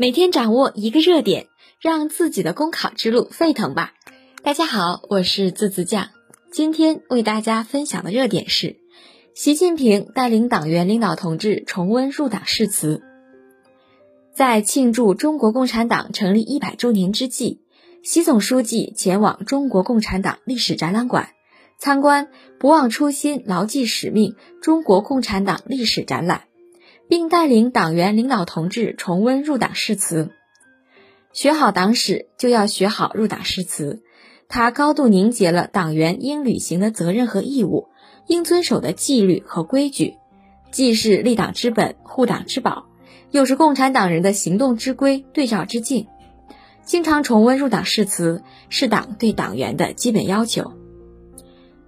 每天掌握一个热点，让自己的公考之路沸腾吧！大家好，我是字字酱，今天为大家分享的热点是：习近平带领党员领导同志重温入党誓词。在庆祝中国共产党成立一百周年之际，习总书记前往中国共产党历史展览馆参观“不忘初心，牢记使命”中国共产党历史展览。并带领党员领导同志重温入党誓词。学好党史，就要学好入党誓词。它高度凝结了党员应履行的责任和义务，应遵守的纪律和规矩，既是立党之本、护党之宝，又是共产党人的行动之规、对照之镜。经常重温入党誓词，是党对党员的基本要求。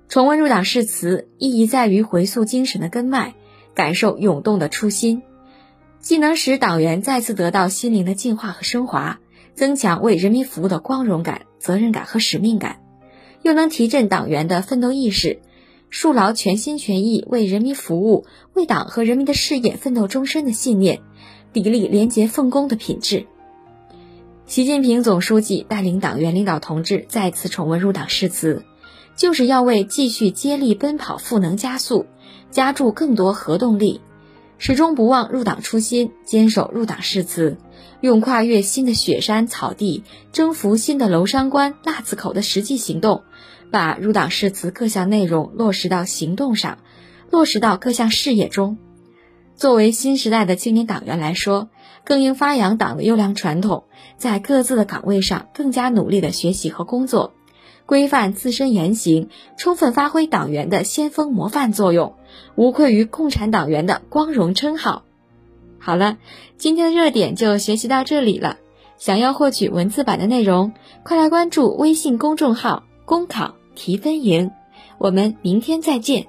重温入党誓词，意义在于回溯精神的根脉。感受涌动的初心，既能使党员再次得到心灵的净化和升华，增强为人民服务的光荣感、责任感和使命感，又能提振党员的奋斗意识，树牢全心全意为人民服务、为党和人民的事业奋斗终身的信念，砥砺廉洁奉公的品质。习近平总书记带领党员领导同志再次重温入党誓词。就是要为继续接力奔跑赋能加速，加注更多核动力，始终不忘入党初心，坚守入党誓词，用跨越新的雪山草地、征服新的娄山关、腊子口的实际行动，把入党誓词各项内容落实到行动上，落实到各项事业中。作为新时代的青年党员来说，更应发扬党的优良传统，在各自的岗位上更加努力的学习和工作。规范自身言行，充分发挥党员的先锋模范作用，无愧于共产党员的光荣称号。好了，今天的热点就学习到这里了。想要获取文字版的内容，快来关注微信公众号“公考提分营”。我们明天再见。